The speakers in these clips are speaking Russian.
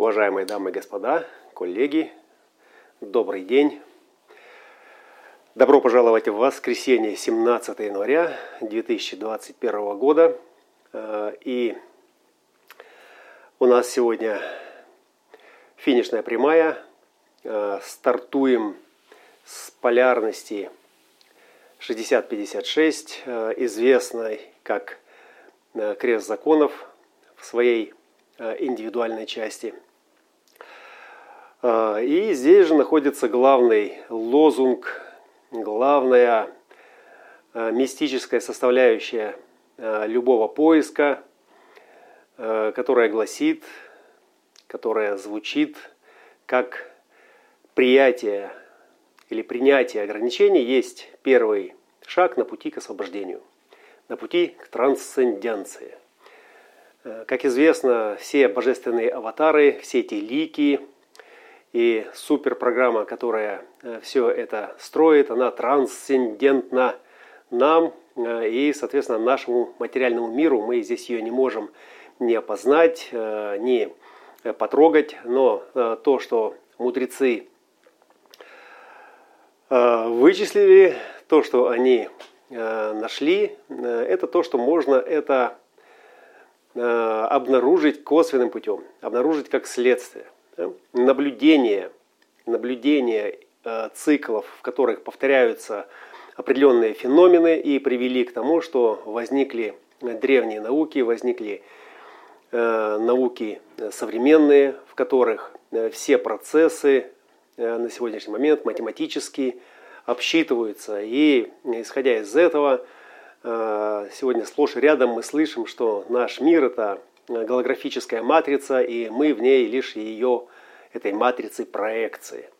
Уважаемые дамы и господа, коллеги, добрый день. Добро пожаловать в воскресенье 17 января 2021 года. Э, и у нас сегодня финишная прямая. Э, стартуем с полярности 6056, э, известной как крест законов в своей индивидуальной части. И здесь же находится главный лозунг главная э, мистическая составляющая э, любого поиска, которая гласит, которая звучит как приятие или принятие ограничений есть первый шаг на пути к освобождению, на пути к трансценденции. Как известно, все божественные аватары, все эти лики, и суперпрограмма, которая э, все это строит, она трансцендентна нам э, и, соответственно, нашему материальному миру. Мы здесь ее не можем не опознать, э, не потрогать, но то, что мудрецы вычислили, то, что они нашли, это то, что можно это обнаружить косвенным путем, обнаружить как следствие – наблюдение, наблюдение э, циклов, в которых повторяются определенные феномены и привели к тому, что возникли древние науки, возникли э, науки современные, в которых э, все процессы на сегодняшний момент математически обсчитываются. И исходя из этого, сегодня сплошь и рядом мы слышим, что наш мир – это голографическая матрица, и мы в ней лишь ее, этой матрицы проекции.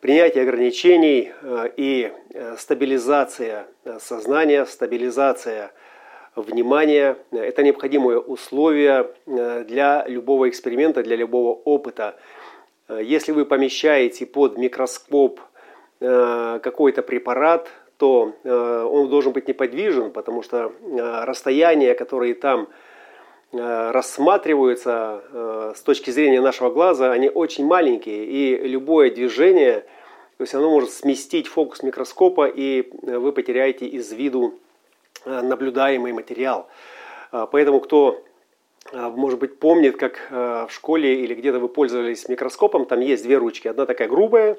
Принятие ограничений э, и э, стабилизация э, сознания, стабилизация внимания – это необходимые условия для любого эксперимента, для любого опыта. Если вы помещаете под микроскоп какой-то препарат, то он должен быть неподвижен, потому что расстояния, которые там Э, рассматриваются э, с точки зрения нашего глаза, они очень маленькие, и любое движение, то есть оно может сместить фокус микроскопа, и вы потеряете из виду э, наблюдаемый материал. Поэтому кто, может быть, помнит, как в школе или где-то вы пользовались микроскопом, там есть две ручки. Одна такая грубая,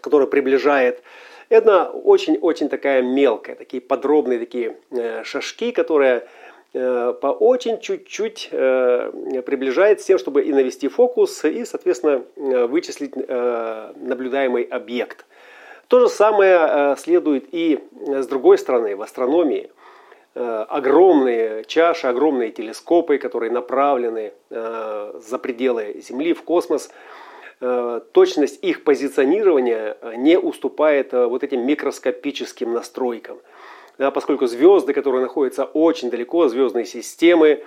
которая приближает и одна очень-очень такая мелкая, такие подробные такие шажки, которые Э, по очень чуть-чуть э, приближает с тем, чтобы и навести фокус, и, соответственно, э, вычислить наблюдаемый объект. То же самое следует и с другой стороны, в астрономии. Огромные чаши, огромные телескопы, которые направлены за пределы Земли в космос, точность их позиционирования не уступает вот этим микроскопическим настройкам – да, поскольку звезды, которые находятся очень далеко, звездные системы,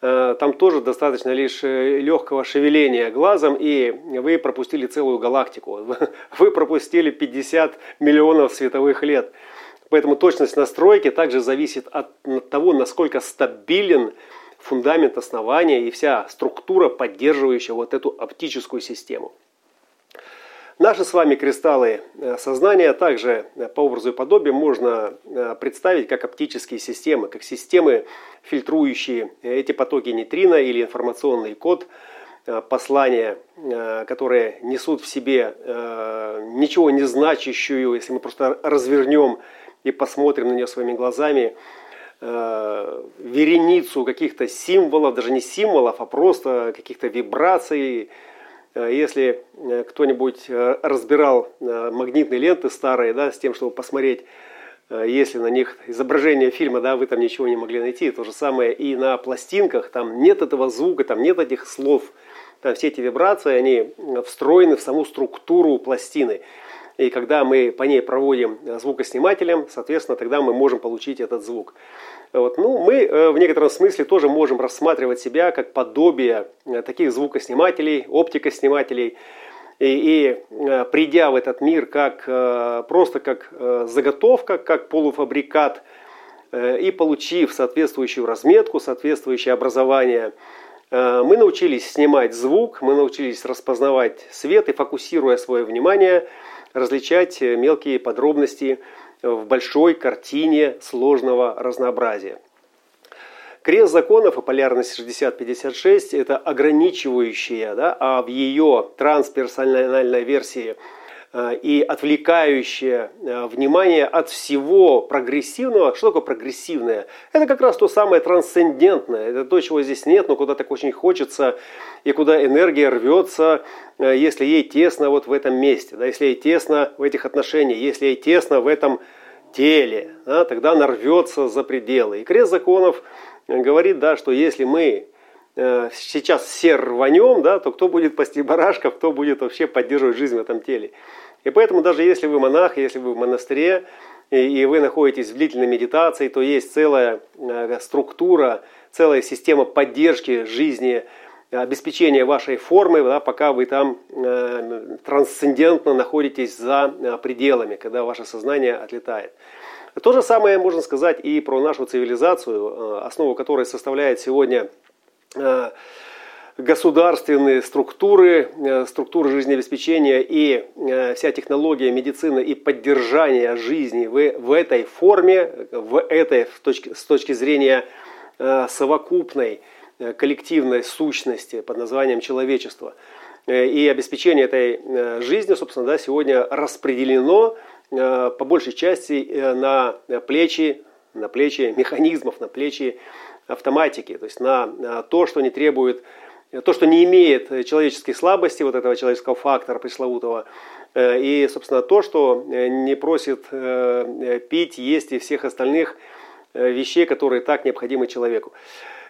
э, там тоже достаточно лишь э, легкого шевеления глазом, и вы пропустили целую галактику. Вы пропустили 50 миллионов световых лет. Поэтому точность настройки также зависит от того, насколько стабилен фундамент основания и вся структура, поддерживающая вот эту оптическую систему. Наши с вами кристаллы э, сознания также э, по образу и подобию можно э, представить как оптические системы, как системы, фильтрующие эти потоки нейтрино или информационный код, послания, которые несут в себе ничего не значащую, если мы просто развернем и посмотрим на нее своими глазами, вереницу каких-то символов, даже не символов, а просто каких-то вибраций, если э, кто-нибудь э, разбирал магнитные ленты старые, да, с тем, чтобы посмотреть, если на них изображение фильма, да, вы там ничего не могли найти. То же самое и на пластинках, там нет этого звука, там нет этих слов. Там все эти вибрации, они встроены в саму структуру пластины. И когда мы по ней проводим звукоснимателем, соответственно, тогда мы можем получить этот звук. Вот. Ну, мы э, в некотором смысле тоже можем рассматривать себя как подобие э, таких звукоснимателей, оптикоснимателей. И, и э, придя в этот мир как, просто как заготовка, как полуфабрикат, и получив соответствующую разметку, соответствующее образование, Мы научились снимать звук, мы научились распознавать свет и, фокусируя свое внимание, различать мелкие подробности в большой картине сложного разнообразия. Крест законов и полярность 60-56 – это ограничивающая, да, а в ее трансперсональной версии э, и отвлекающее э, внимание от всего прогрессивного. Что такое прогрессивное? Это как раз то самое трансцендентное. Это то, чего здесь нет, но куда так очень хочется, и куда энергия рвется, э, если ей тесно вот в этом месте, да, если ей тесно в этих отношениях, если ей тесно в этом теле, да, тогда она рвется за пределы. И крест законов – говорит, да, что если мы э, сейчас все рванем, да, то кто будет пасти барашков, кто будет вообще поддерживать жизнь в этом теле. И поэтому даже если вы монах, если вы в монастыре, и, вы находитесь в длительной медитации, то есть целая э, структура, целая система поддержки жизни, обеспечения вашей формы, да, пока вы там э, трансцендентно находитесь за э, пределами, когда ваше сознание отлетает. То же самое можно сказать и про нашу цивилизацию, основу которой составляет сегодня государственные структуры, э, структуры жизнеобеспечения и вся технология медицины и поддержания жизни в, в этой форме, в этой с точки, с точки зрения совокупной коллективной сущности под названием человечество. И обеспечение этой жизни, собственно, да, сегодня распределено Э, по большей части э, на плечи, на плечи механизмов, на плечи автоматики, то есть на то, что не требует, то, что не имеет человеческой слабости, вот этого человеческого фактора пресловутого, э, и, собственно, то, что не просит пить, есть и всех остальных вещей, которые так необходимы человеку.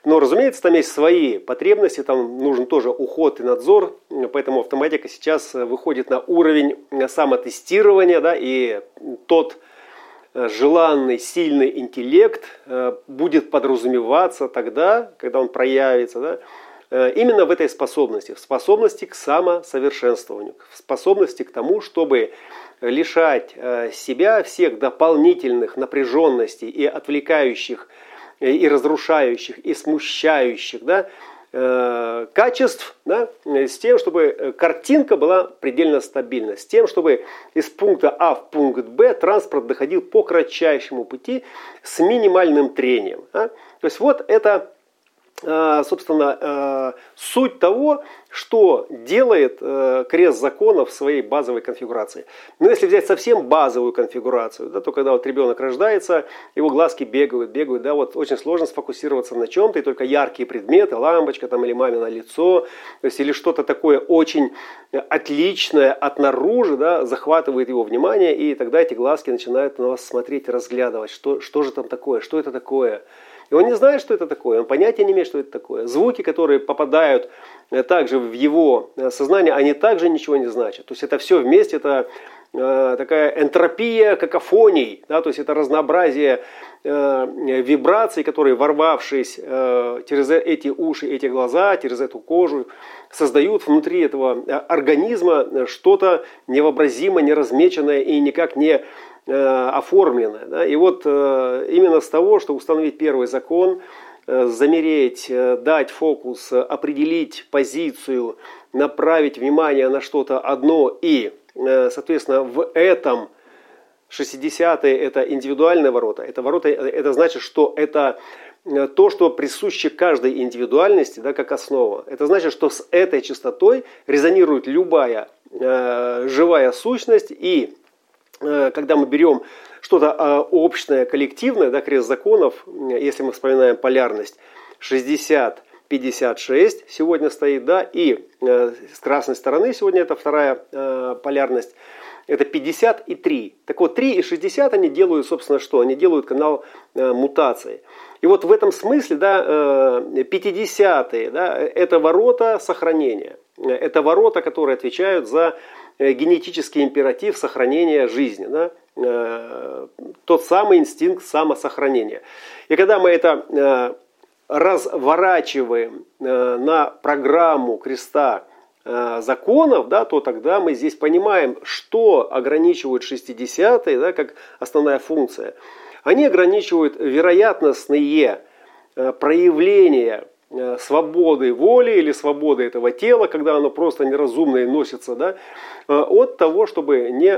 Но, разумеется, там есть свои потребности, там нужен тоже уход и надзор, поэтому автоматика сейчас выходит на уровень самотестирования, да, и тот э, желанный, сильный интеллект э, будет подразумеваться тогда, когда он проявится, да, э, именно в этой способности, в способности к самосовершенствованию, в способности к тому, чтобы лишать себя всех дополнительных напряженностей и отвлекающих Э, и разрушающих, и смущающих да, э, качеств, да, с тем, чтобы картинка была предельно стабильна, с тем, чтобы из пункта А в пункт Б транспорт доходил по кратчайшему пути с минимальным трением. Да. То есть вот это Э, собственно, э, суть того, что делает э, крест закона в своей базовой конфигурации. Но если взять совсем базовую конфигурацию, да, то когда вот ребенок рождается, его глазки бегают, бегают, да, вот очень сложно сфокусироваться на чем-то, и только яркие предметы, лампочка там или мамино лицо, то есть или что-то такое очень отличное от наружу, да, захватывает его внимание, и тогда эти глазки начинают на вас смотреть, разглядывать, что, что же там такое, что это такое. И он не знает, что это такое, он понятия не имеет, что это такое. Звуки, которые попадают э, также в его э, сознание, они также ничего не значат. То есть это все вместе, это э, такая энтропия какофоний, да, то есть это разнообразие вибраций, которые, ворвавшись через эти уши, эти глаза, через эту кожу, создают внутри этого организма что-то невообразимо, неразмеченное и никак не Э, оформленное. Да? И вот э, именно с того, что установить первый закон, э, замереть, дать фокус, определить позицию, направить внимание на что-то одно и, соответственно, в этом 60-е это индивидуальные ворота. Это ворота, это значит, что это то, что присуще каждой индивидуальности, да, как основа. Это значит, что с этой частотой резонирует любая э, живая сущность и когда мы берем что-то а, общее, коллективное, да, крест законов, если мы вспоминаем полярность, 60 56 сегодня стоит, да, и э, с красной стороны сегодня это вторая э, полярность, это 50 и 3. Так вот, 3 и 60 они делают, собственно, что? Они делают канал э, мутации. И вот в этом смысле, да, э, 50 да, это ворота сохранения. Это ворота, которые отвечают за Э, генетический императив сохранения жизни, да? Э, тот самый инстинкт самосохранения. И когда мы это э, разворачиваем на программу креста законов, да, то тогда мы здесь понимаем, что ограничивают 60-е, да, как основная функция. Они ограничивают вероятностные проявления э, свободы воли или свободы этого тела, когда оно просто неразумно и носится, да, э, от того, чтобы не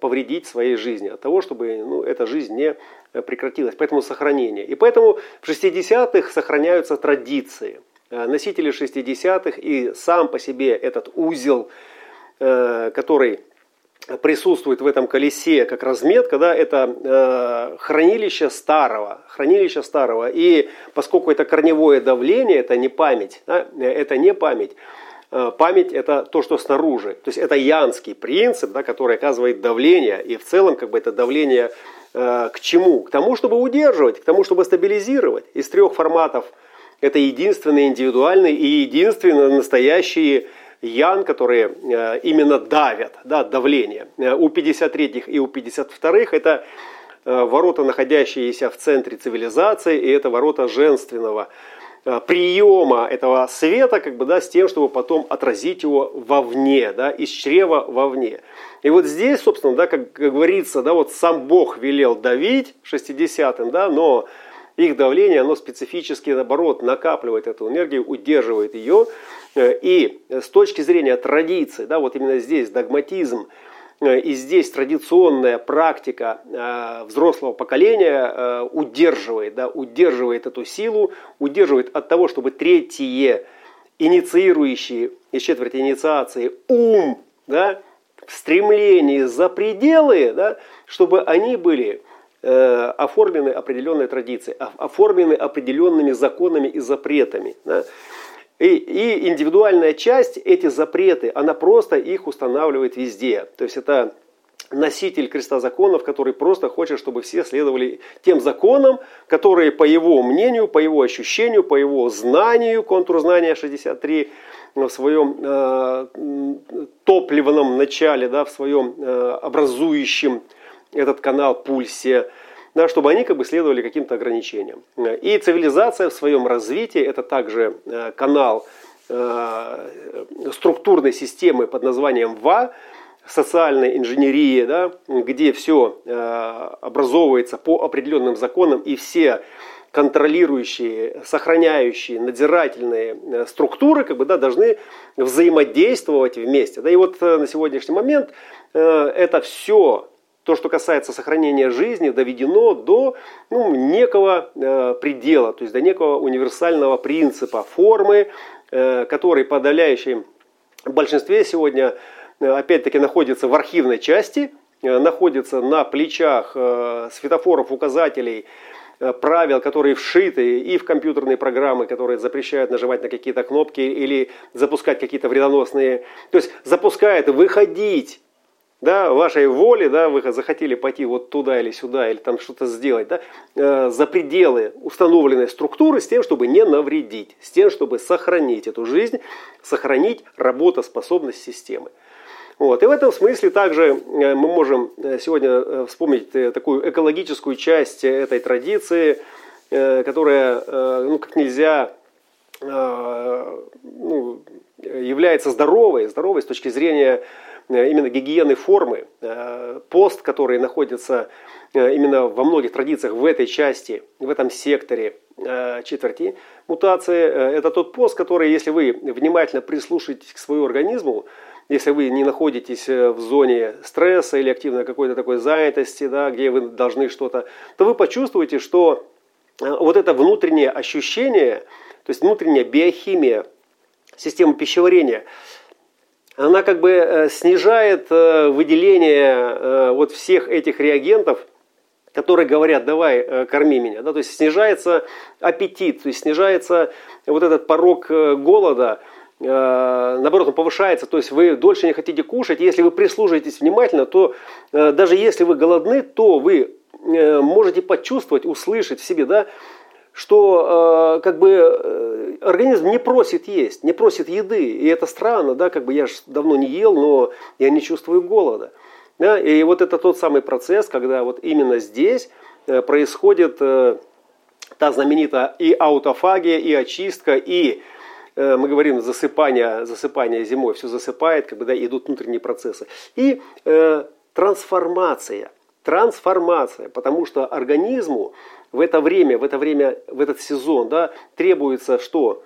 повредить своей жизни, от того, чтобы ну, эта жизнь не прекратилась. Поэтому сохранение. И поэтому в 60-х сохраняются традиции. Носители 60-х и сам по себе этот узел, который присутствует в этом колесе как разметка, да, это э, хранилище старого, хранилище старого. И поскольку это корневое давление, это не память, да, это не память, э, память это то, что снаружи. То есть это янский принцип, да, который оказывает давление. И в целом как бы это давление э, к чему? К тому, чтобы удерживать, к тому, чтобы стабилизировать. Из трех форматов это единственный индивидуальный и единственный настоящий ян, которые э, именно давят, да, давление. Э, у 53-х и у 52-х это э, ворота, находящиеся в центре цивилизации, и это ворота женственного приема этого света, как бы, да, с тем, чтобы потом отразить его вовне, да, из чрева вовне. И вот здесь, собственно, да, как, как говорится, да, вот сам Бог велел давить 60-м, да, но их давление, оно специфически, наоборот, накапливает эту энергию, удерживает ее. Э, и с точки зрения традиции, да, вот именно здесь догматизм, э, и здесь традиционная практика э, взрослого поколения удерживает, да, удерживает эту силу, удерживает от того, чтобы третье инициирующие из четверти инициации ум, да, в стремлении за пределы, да, чтобы они были Э, оформлены определенные традиции, оформлены определенными законами и запретами. Да? И, и индивидуальная часть, эти запреты, она просто их устанавливает везде. То есть это носитель креста законов, который просто хочет, чтобы все следовали тем законам, которые по его мнению, по его ощущению, по его знанию, контур знания 63, в своем э, топливном начале, да, в своем э, образующем этот канал пульсе, да, чтобы они как бы следовали каким-то ограничениям. И цивилизация в своем развитии это также э, канал э, структурной системы под названием ВА, социальной инженерии, да, где все э, образовывается по определенным законам и все контролирующие, сохраняющие, надзирательные структуры как бы, да, должны взаимодействовать вместе. Да, и вот на сегодняшний момент это все то, что касается сохранения жизни, доведено до ну, некого э, предела, то есть до некого универсального принципа формы, э, который в подавляющем большинстве сегодня э, опять-таки находится в архивной части, э, находится на плечах э, светофоров, указателей, э, правил, которые вшиты и в компьютерные программы, которые запрещают нажимать на какие-то кнопки или запускать какие-то вредоносные. То есть запускает выходить да, вашей воли, да, вы захотели пойти вот туда или сюда, или там что-то сделать, да, э, за пределы установленной структуры с тем, чтобы не навредить, с тем, чтобы сохранить эту жизнь, сохранить работоспособность системы. Вот. И в этом смысле также э, мы можем э, сегодня вспомнить такую экологическую часть этой традиции, которая ну, как нельзя ну, является здоровой, здоровой с точки зрения именно гигиены формы, э, пост, который находится э, именно во многих традициях в этой части, в этом секторе четверти мутации, это тот пост, который, если вы внимательно прислушаетесь к своему организму, если вы не находитесь в зоне стресса или активной какой-то такой занятости, да, где вы должны что-то, то вы почувствуете, что вот это внутреннее ощущение, то есть внутренняя биохимия системы пищеварения – она как бы э, снижает э, выделение э, вот всех этих реагентов, которые говорят, давай, корми меня. Да? То есть снижается аппетит, то есть снижается вот этот порог голода, наоборот, он повышается, то есть вы дольше не хотите кушать, если вы прислушаетесь внимательно, то даже если вы голодны, то вы можете почувствовать, услышать в себе, да, что э, как бы э, организм не просит есть, не просит еды. И это странно, да, как бы я же давно не ел, но я не чувствую голода. Да? И вот это тот самый процесс, когда вот именно здесь э, происходит э, та знаменитая и аутофагия, и очистка, и э, мы говорим засыпание, засыпание зимой, все засыпает, как бы, да, идут внутренние процессы. И э, трансформация – трансформация, потому что организму в это время, в это время, в этот сезон, да, требуется что?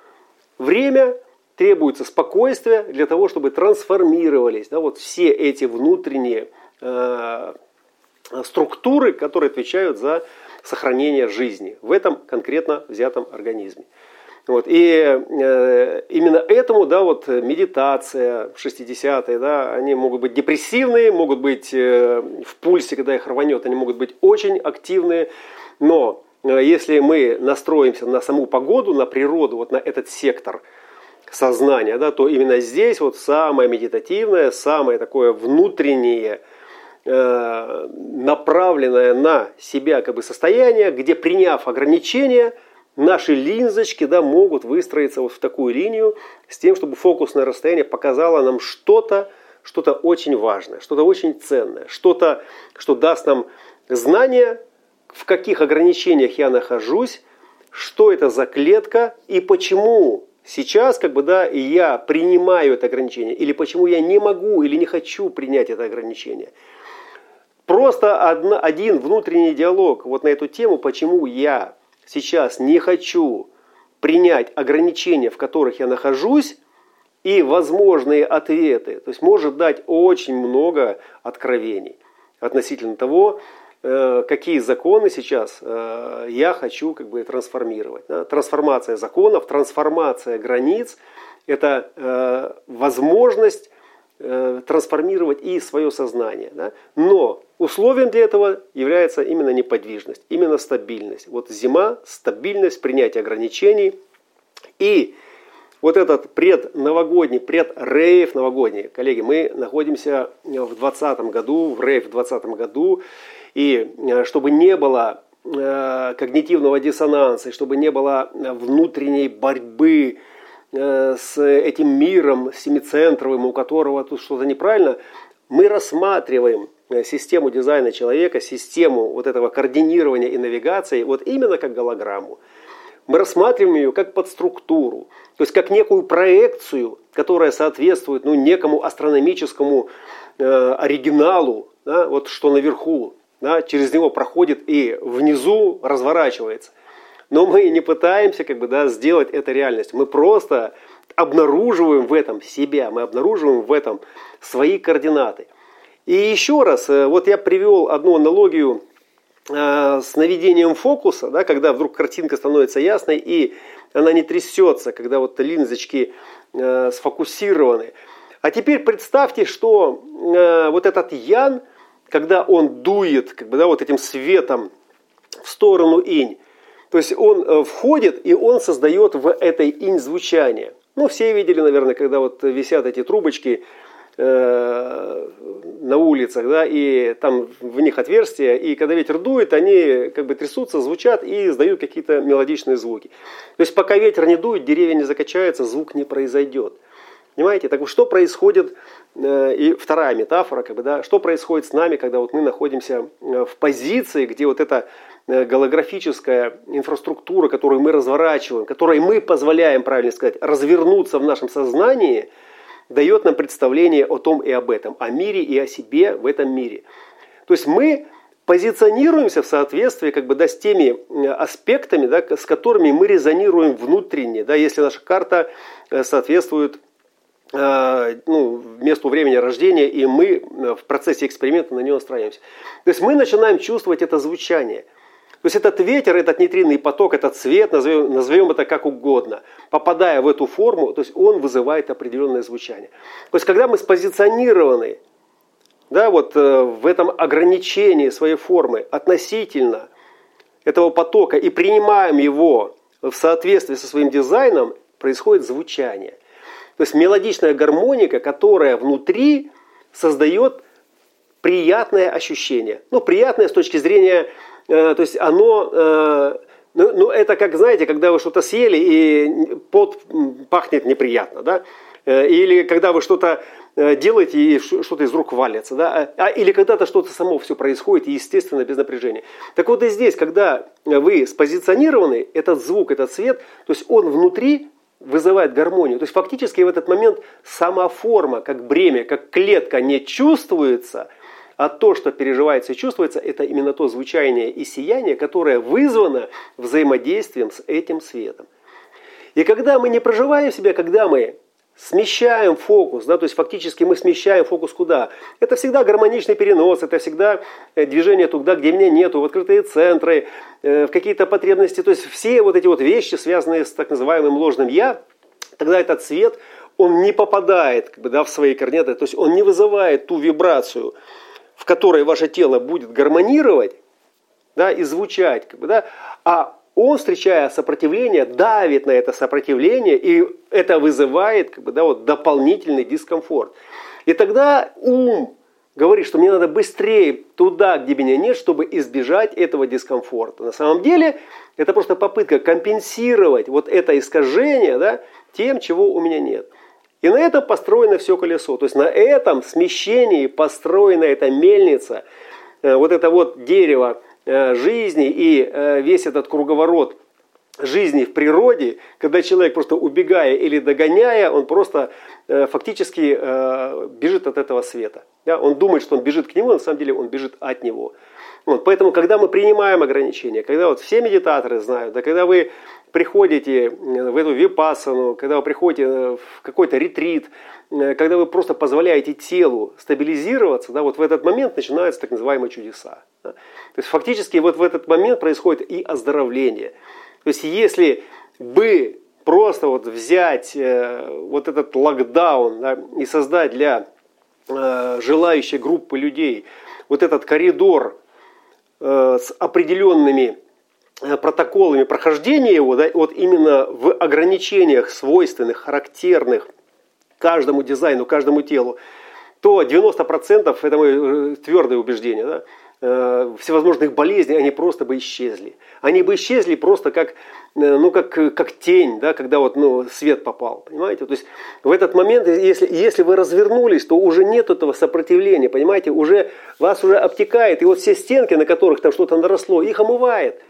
Время, требуется спокойствие для того, чтобы трансформировались, да, вот все эти внутренние э, структуры, которые отвечают за сохранение жизни в этом конкретно взятом организме. Вот. И э, именно этому, да, вот медитация, 60-е, да, они могут быть депрессивные, могут быть э, в пульсе, когда их рванет, они могут быть очень активные, но э, если мы настроимся на саму погоду, на природу, вот на этот сектор сознания, да, то именно здесь вот самое медитативное, самое такое внутреннее, э, направленное на себя как бы состояние, где приняв ограничения – наши линзочки да, могут выстроиться вот в такую линию с тем, чтобы фокусное расстояние показало нам что-то, что-то очень важное, что-то очень ценное, что-то, что даст нам знание, в каких ограничениях я нахожусь, что это за клетка и почему сейчас как бы, да, я принимаю это ограничение, или почему я не могу или не хочу принять это ограничение. Просто одна, один внутренний диалог вот на эту тему, почему я сейчас не хочу принять ограничения, в которых я нахожусь, и возможные ответы. То есть может дать очень много откровений относительно того, э, какие законы сейчас э, я хочу как бы трансформировать. Трансформация законов, трансформация границ – это э, возможность Э, трансформировать и свое сознание. Да? Но условием для этого является именно неподвижность, именно стабильность. Вот зима, стабильность, принятие ограничений. И вот этот предновогодний, предрейв новогодний, коллеги, мы находимся в 2020 году, в рейв в 2020 году, и э, чтобы не было э, когнитивного диссонанса, и чтобы не было внутренней борьбы, Э, с этим миром семицентровым, у которого тут что-то неправильно, мы рассматриваем э, систему дизайна человека, систему вот этого координирования и навигации, вот именно как голограмму. Мы рассматриваем ее как подструктуру, то есть как некую проекцию, которая соответствует ну, некому астрономическому э, оригиналу, да, вот что наверху, да, через него проходит и внизу разворачивается. Но мы не пытаемся как бы, да, сделать это реальностью. Мы просто обнаруживаем в этом себя, мы обнаруживаем в этом свои координаты. И еще раз, э, вот я привел одну аналогию э, с наведением фокуса, да, когда вдруг картинка становится ясной и она не трясется, когда вот линзочки э, сфокусированы. А теперь представьте, что э, вот этот ян, когда он дует как бы, да, вот этим светом в сторону инь, то есть он э, входит и он создает в этой инь звучание. Ну, все видели, наверное, когда вот висят эти трубочки э, на улицах, да, и там в них отверстия, и когда ветер дует, они как бы трясутся, звучат и издают какие-то мелодичные звуки. То есть пока ветер не дует, деревья не закачаются, звук не произойдет. Понимаете? Так вот, что происходит, э, и вторая метафора, как бы, да, что происходит с нами, когда вот мы находимся в позиции, где вот эта Э, голографическая инфраструктура, которую мы разворачиваем, которой мы позволяем, правильно сказать, развернуться в нашем сознании, дает нам представление о том и об этом, о мире и о себе в этом мире. То есть мы позиционируемся в соответствии как бы, да, с теми э, аспектами, да, с которыми мы резонируем внутренне. Да, если наша карта э, соответствует ну, месту времени рождения, и мы в процессе эксперимента на него настраиваемся. То есть мы начинаем чувствовать это звучание – то есть этот ветер, этот нейтринный поток, этот цвет, назовем, назовем это как угодно, попадая в эту форму, то есть он вызывает определенное звучание. То есть когда мы спозиционированы да, вот, э, в этом ограничении своей формы относительно этого потока и принимаем его в соответствии со своим дизайном, происходит звучание. То есть мелодичная гармоника, которая внутри создает приятное ощущение. Ну, приятное с точки зрения то есть оно, э, ну, ну это как, знаете, когда вы что-то съели и пот пахнет неприятно, да, э, или когда вы что-то делаете и что-то из рук валится, да, а, или когда-то что-то само все происходит, естественно, без напряжения. Так вот и здесь, когда вы спозиционированы, этот звук, этот свет, то есть он внутри вызывает гармонию. То есть фактически в этот момент сама форма, как бремя, как клетка не чувствуется – А то, что переживается и чувствуется, это именно то звучание и сияние, которое вызвано взаимодействием с этим светом. И когда мы не проживаем себя, когда мы смещаем фокус, да, то есть фактически мы смещаем фокус куда? Это всегда гармоничный перенос, это всегда э, движение туда, где меня нету, в открытые центры, э, в какие-то потребности, то есть все вот эти вот вещи, связанные с так называемым ложным «я», тогда этот цвет, он не попадает как бы, да, в свои координаты, то есть он не вызывает ту вибрацию, в которой ваше тело будет гармонировать да, и звучать, как бы, да, а он, встречая сопротивление, давит на это сопротивление, и это вызывает как бы, да, вот, дополнительный дискомфорт. И тогда ум говорит, что мне надо быстрее туда, где меня нет, чтобы избежать этого дискомфорта. На самом деле это просто попытка компенсировать вот это искажение да, тем, чего у меня нет. И на этом построено все колесо. То есть на этом смещении построена эта мельница, э, вот это вот дерево, Э, жизни и э, весь этот круговорот жизни в природе, когда человек просто убегая или догоняя, он просто фактически бежит от этого света. Он думает, что он бежит к нему, на самом деле он бежит от него. Вот, поэтому, когда мы принимаем ограничения, когда вот все медитаторы знают, да, когда вы приходите в эту випассану, когда вы приходите в какой-то ретрит, когда вы просто позволяете телу стабилизироваться, да, вот в этот момент начинаются так называемые чудеса. Да. То есть фактически вот в этот момент происходит и оздоровление. То есть если бы просто вот взять э, вот этот локдаун да, и создать для э, желающей группы людей вот этот коридор э, с определенными э, протоколами прохождения его, да, вот именно в ограничениях свойственных, характерных каждому дизайну, каждому телу, то 90% это мое э, твердое убеждение, да, Э, всевозможных болезней, они просто бы исчезли. Они бы исчезли просто как, э, ну, как, как тень, да, когда вот, ну, свет попал. Понимаете? То есть в этот момент, если, если вы развернулись, то уже нет этого сопротивления, понимаете, уже вас уже обтекает, и вот все стенки, на которых там что-то наросло, их омывает.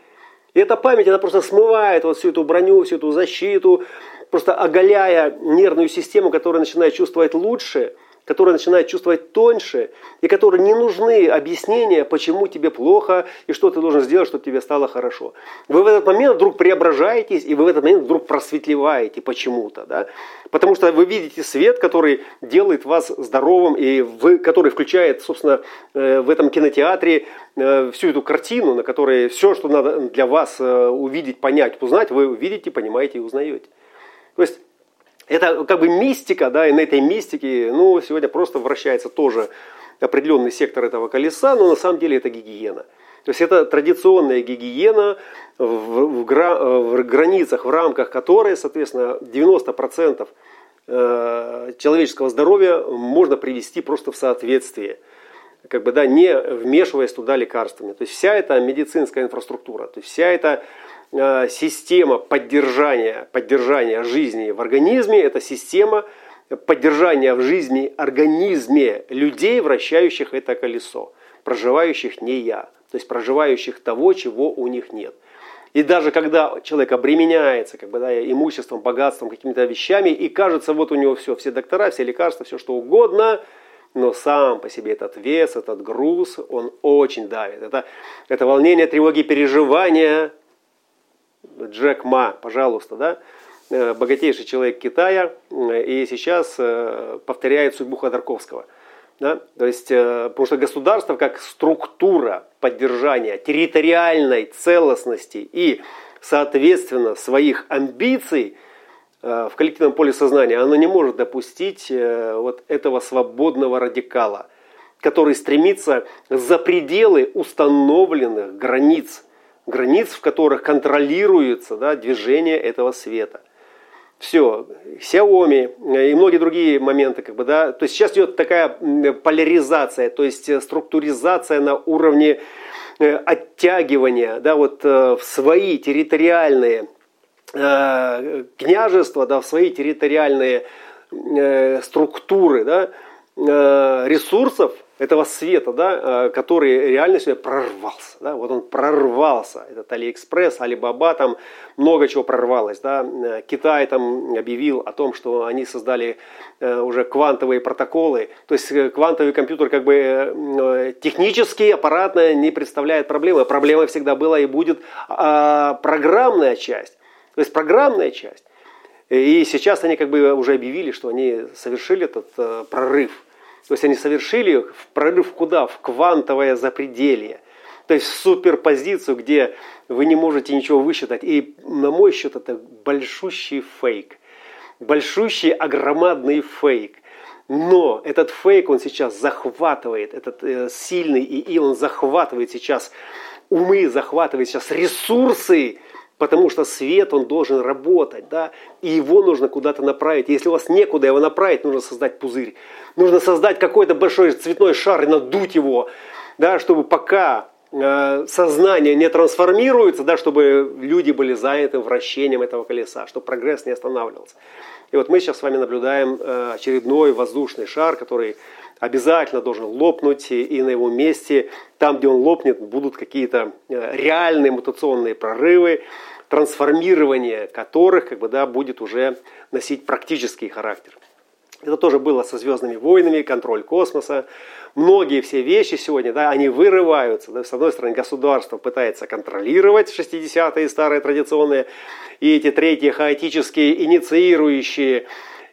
И эта память, она просто смывает вот всю эту броню, всю эту защиту, просто оголяя нервную систему, которая начинает чувствовать лучше – которые начинают чувствовать тоньше, и которые не нужны объяснения, почему тебе плохо и что ты должен сделать, чтобы тебе стало хорошо. Вы в этот момент вдруг преображаетесь, и вы в этот момент вдруг просветлеваете почему-то. Да? Потому что вы видите свет, который делает вас здоровым, и вы, который включает, собственно, э, в этом кинотеатре э, всю эту картину, на которой все, что надо для вас э, увидеть, понять, узнать, вы увидите, понимаете и узнаете. То есть это как бы мистика, да, и на этой мистике, ну, сегодня просто вращается тоже определенный сектор этого колеса, но на самом деле это гигиена. То есть это традиционная гигиена в, в, в границах, в рамках которой, соответственно, 90% э, человеческого здоровья можно привести просто в соответствие, как бы, да, не вмешиваясь туда лекарствами. То есть вся эта медицинская инфраструктура, то есть вся эта система поддержания, поддержания жизни в организме, это система поддержания в жизни организме людей, вращающих это колесо, проживающих не я, то есть проживающих того, чего у них нет. И даже когда человек обременяется как бы, да, имуществом, богатством, какими-то вещами, и кажется, вот у него все, все доктора, все лекарства, все что угодно, но сам по себе этот вес, этот груз, он очень давит. Это, это волнение, тревоги, переживания, Джек Ма, пожалуйста, да, э, богатейший человек Китая, э, и сейчас э, повторяет судьбу Ходорковского. Да? То есть, потому что государство как структура поддержания территориальной целостности и, соответственно, своих амбиций в коллективном поле сознания, оно не может допустить вот этого свободного радикала, который стремится за пределы установленных границ границ, в которых контролируется да, движение этого света. Все, Xiaomi и многие другие моменты, как бы, да, то есть сейчас идет такая поляризация, то есть э, структуризация на уровне э, оттягивания, да, вот э, в свои территориальные княжества, да, в свои территориальные структуры, да, ресурсов, этого света, да, э, который реально сегодня прорвался. Да, вот он прорвался. Этот AliExpress, Alibaba, там много чего прорвалось. Да. Э, Китай там объявил о том, что они создали э, уже квантовые протоколы. То есть квантовый компьютер как бы технически, аппаратно не представляет проблемы. Проблема всегда была и будет а, программная часть. То есть программная часть. И сейчас они как бы уже объявили, что они совершили этот прорыв – то есть они совершили прорыв куда? В квантовое запределье. То есть в суперпозицию, где вы не можете ничего высчитать. И на мой счет это большущий фейк. Большущий, огромадный фейк. Но этот фейк, он сейчас захватывает, этот э, сильный ИИ, он захватывает сейчас умы, захватывает сейчас ресурсы Потому что свет, он должен работать, да, и его нужно куда-то направить. Если у вас некуда его направить, нужно создать пузырь. Нужно создать какой-то большой цветной шар и надуть его, да, чтобы пока э, сознание не трансформируется, да, чтобы люди были заняты вращением этого колеса, чтобы прогресс не останавливался. И вот мы сейчас с вами наблюдаем э, очередной воздушный шар, который обязательно должен лопнуть, и на его месте, там, где он лопнет, будут какие-то э, реальные мутационные прорывы, трансформирование которых как бы, да, будет уже носить практический характер. Это тоже было со «Звездными войнами», контроль космоса. Многие все вещи сегодня, да, они вырываются. Да, с одной стороны, государство пытается контролировать 60-е старые традиционные, и эти третьи хаотические, инициирующие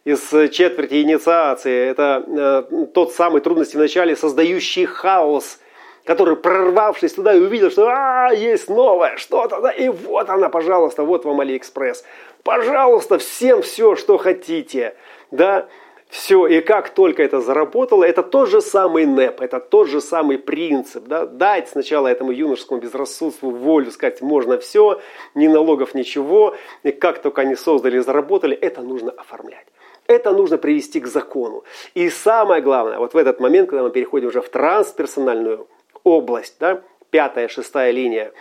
из четверти инициации. Это э, тот самый трудности в начале, создающий хаос – который, прорвавшись туда и увидел, что а, есть новое что-то, да, и вот она, пожалуйста, вот вам Алиэкспресс. Пожалуйста, всем все, что хотите, да, все, и как только это заработало, это тот же самый НЭП, это тот же самый принцип, да, дать сначала этому юношескому безрассудству волю, сказать, можно все, ни налогов, ничего, и как только они создали и заработали, это нужно оформлять. Это нужно привести к закону. И самое главное, вот в этот момент, когда мы переходим уже в трансперсональную область, да, пятая, шестая линия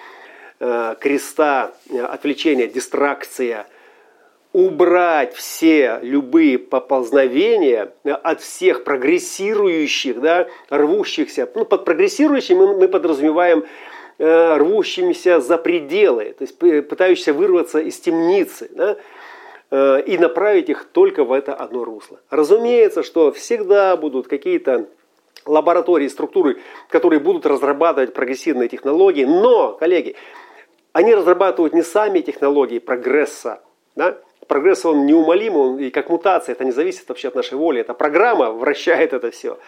э, креста, э, отвлечения, дистракция, убрать все любые поползновения э, от всех прогрессирующих, да, рвущихся. Ну, под прогрессирующим мы, мы подразумеваем э, рвущимися за пределы, то есть пытающимся вырваться из темницы, да, э, и направить их только в это одно русло. Разумеется, что всегда будут какие-то лаборатории, структуры, которые будут разрабатывать прогрессивные технологии. Но, коллеги, они разрабатывают не сами технологии прогресса. Да? Прогресс, он неумолим, он, и как мутация, это не зависит вообще от нашей воли. Это программа вращает это все.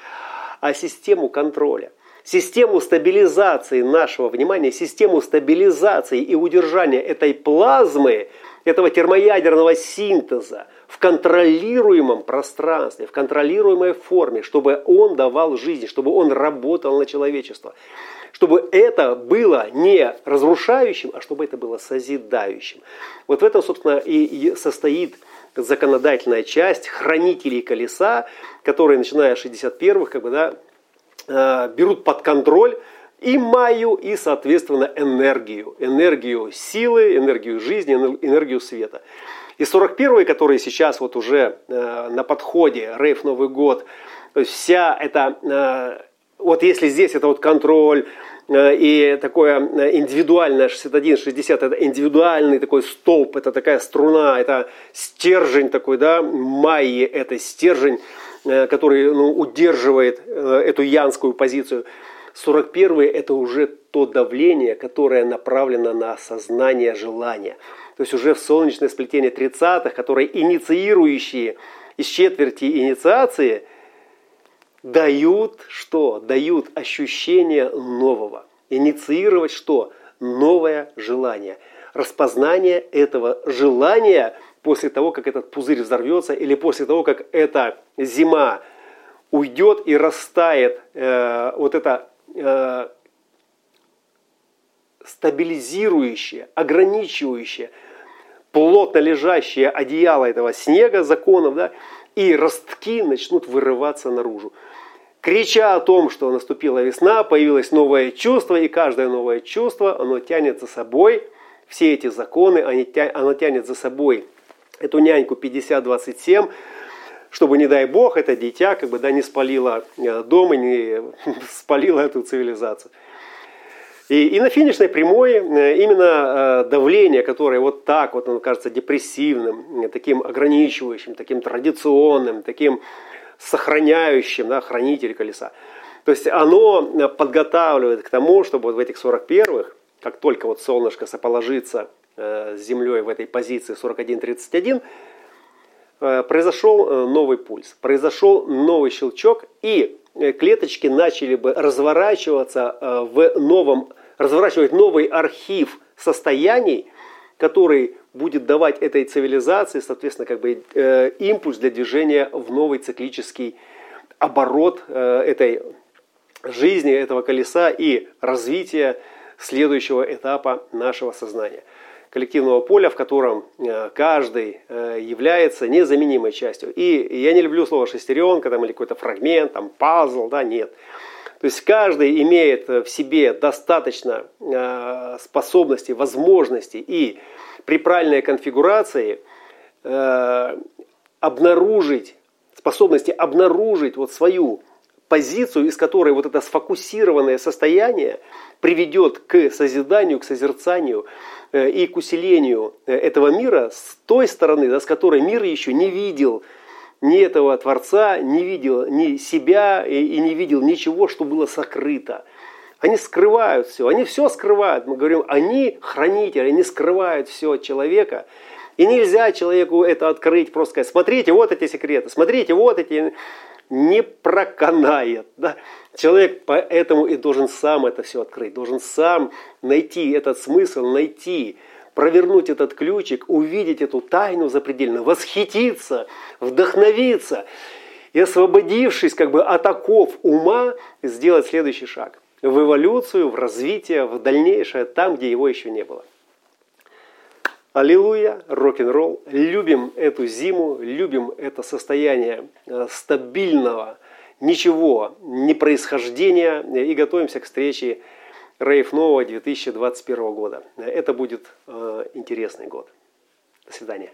А систему контроля, систему стабилизации нашего внимания, систему стабилизации и удержания этой плазмы, этого термоядерного синтеза – в контролируемом пространстве, в контролируемой форме, чтобы он давал жизнь, чтобы он работал на человечество. Чтобы это было не разрушающим, а чтобы это было созидающим. Вот в этом, собственно, и состоит законодательная часть хранителей колеса, которые, начиная с 61-х, как бы, да, э, берут под контроль и маю, и, соответственно, энергию. Энергию силы, энергию жизни, энергию света. И 41-й, который сейчас вот уже э, на подходе, рейв Новый год, то есть вся эта, э, вот если здесь это вот контроль, э, и такое э, индивидуальное 61-60 это индивидуальный такой столб, это такая струна, это стержень такой, да, майи, это стержень, э, который ну, удерживает эту янскую позицию. 41 это уже то давление, которое направлено на осознание желания то есть уже в солнечное сплетение 30-х, которые инициирующие из четверти инициации, дают что? Дают ощущение нового. Инициировать что? Новое желание. Распознание этого желания после того, как этот пузырь взорвется, или после того, как эта зима уйдет и растает э, вот это э, стабилизирующее, ограничивающее – плотно лежащее одеяло этого снега, законов, да, и ростки начнут вырываться наружу. Крича о том, что наступила весна, появилось новое чувство, и каждое новое чувство, оно тянет за собой все эти законы, оно тянет за собой эту няньку 50-27, чтобы, не дай бог, это дитя как бы, да, не спалило э, дом и не спалило эту цивилизацию. И, и на финишной прямой э, именно э, давление, которое вот так вот, оно кажется депрессивным, таким ограничивающим, таким традиционным, таким сохраняющим, да, хранитель колеса. То есть оно подготавливает к тому, чтобы вот в этих 41-х, как только вот солнышко соположится с Землей в этой позиции 41-31, Э, произошел э, новый пульс, произошел новый щелчок, и э, клеточки начали бы разворачиваться в новом, разворачивать новый архив состояний, который будет давать этой цивилизации, соответственно, как бы импульс для движения в новый циклический оборот этой жизни, этого колеса и развития следующего этапа нашего сознания коллективного поля, в котором э, каждый э, является незаменимой частью. И я не люблю слово шестеренка там, или какой-то фрагмент, там, пазл, да, нет. То есть каждый имеет в себе достаточно э, способностей, возможностей и при правильной конфигурации обнаружить, способности обнаружить вот свою позицию, из которой вот это сфокусированное состояние приведет к созиданию, к созерцанию э, и к усилению э, этого мира с той стороны, да, с которой мир еще не видел ни этого Творца, не видел ни себя и, не видел ничего, что было сокрыто. Они скрывают все, они все скрывают. Мы говорим, они хранители, они скрывают все от человека. И нельзя человеку это открыть, просто сказать, смотрите, вот эти секреты, смотрите, вот эти не проканает. Да? Человек поэтому и должен сам это все открыть, должен сам найти этот смысл, найти, провернуть этот ключик, увидеть эту тайну запредельно, восхититься, вдохновиться и освободившись как бы от оков ума, сделать следующий шаг в эволюцию, в развитие, в дальнейшее, там, где его еще не было. Аллилуйя, рок-н-ролл. Любим эту зиму, любим это состояние э, стабильного, ничего, не происхождения и готовимся к встрече Рейф Нового 2021 года. Это будет э, интересный год. До свидания.